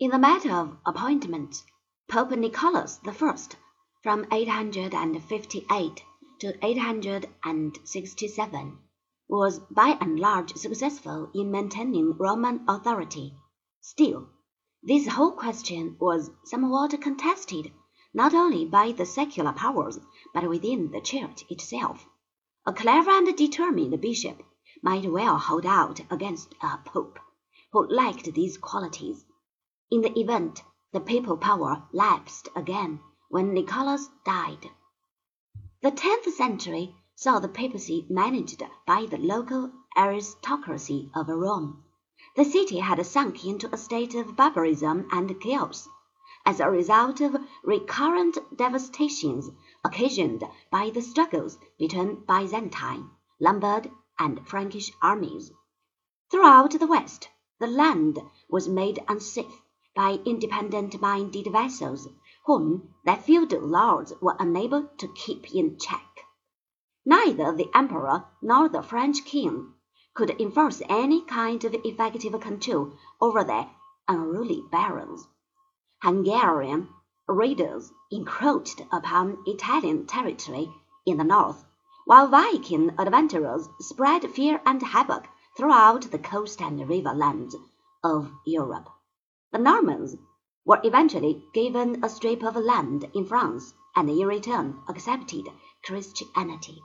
In the matter of appointments, Pope Nicholas I, from 858 to 867, was by and large successful in maintaining Roman authority. Still, this whole question was somewhat contested, not only by the secular powers, but within the Church itself. A clever and determined bishop might well hold out against a pope who lacked these qualities. In the event, the papal power lapsed again when Nicholas died. The tenth century saw the papacy managed by the local aristocracy of Rome. The city had sunk into a state of barbarism and chaos, as a result of recurrent devastations occasioned by the struggles between Byzantine, Lombard, and Frankish armies. Throughout the West, the land was made unsafe by independent minded vassals whom their feudal lords were unable to keep in check. Neither the emperor nor the French king could enforce any kind of effective control over their unruly barons. Hungarian raiders encroached upon Italian territory in the north, while Viking adventurers spread fear and havoc throughout the coast and river lands of Europe. The Normans were eventually given a strip of land in France and in return accepted Christianity.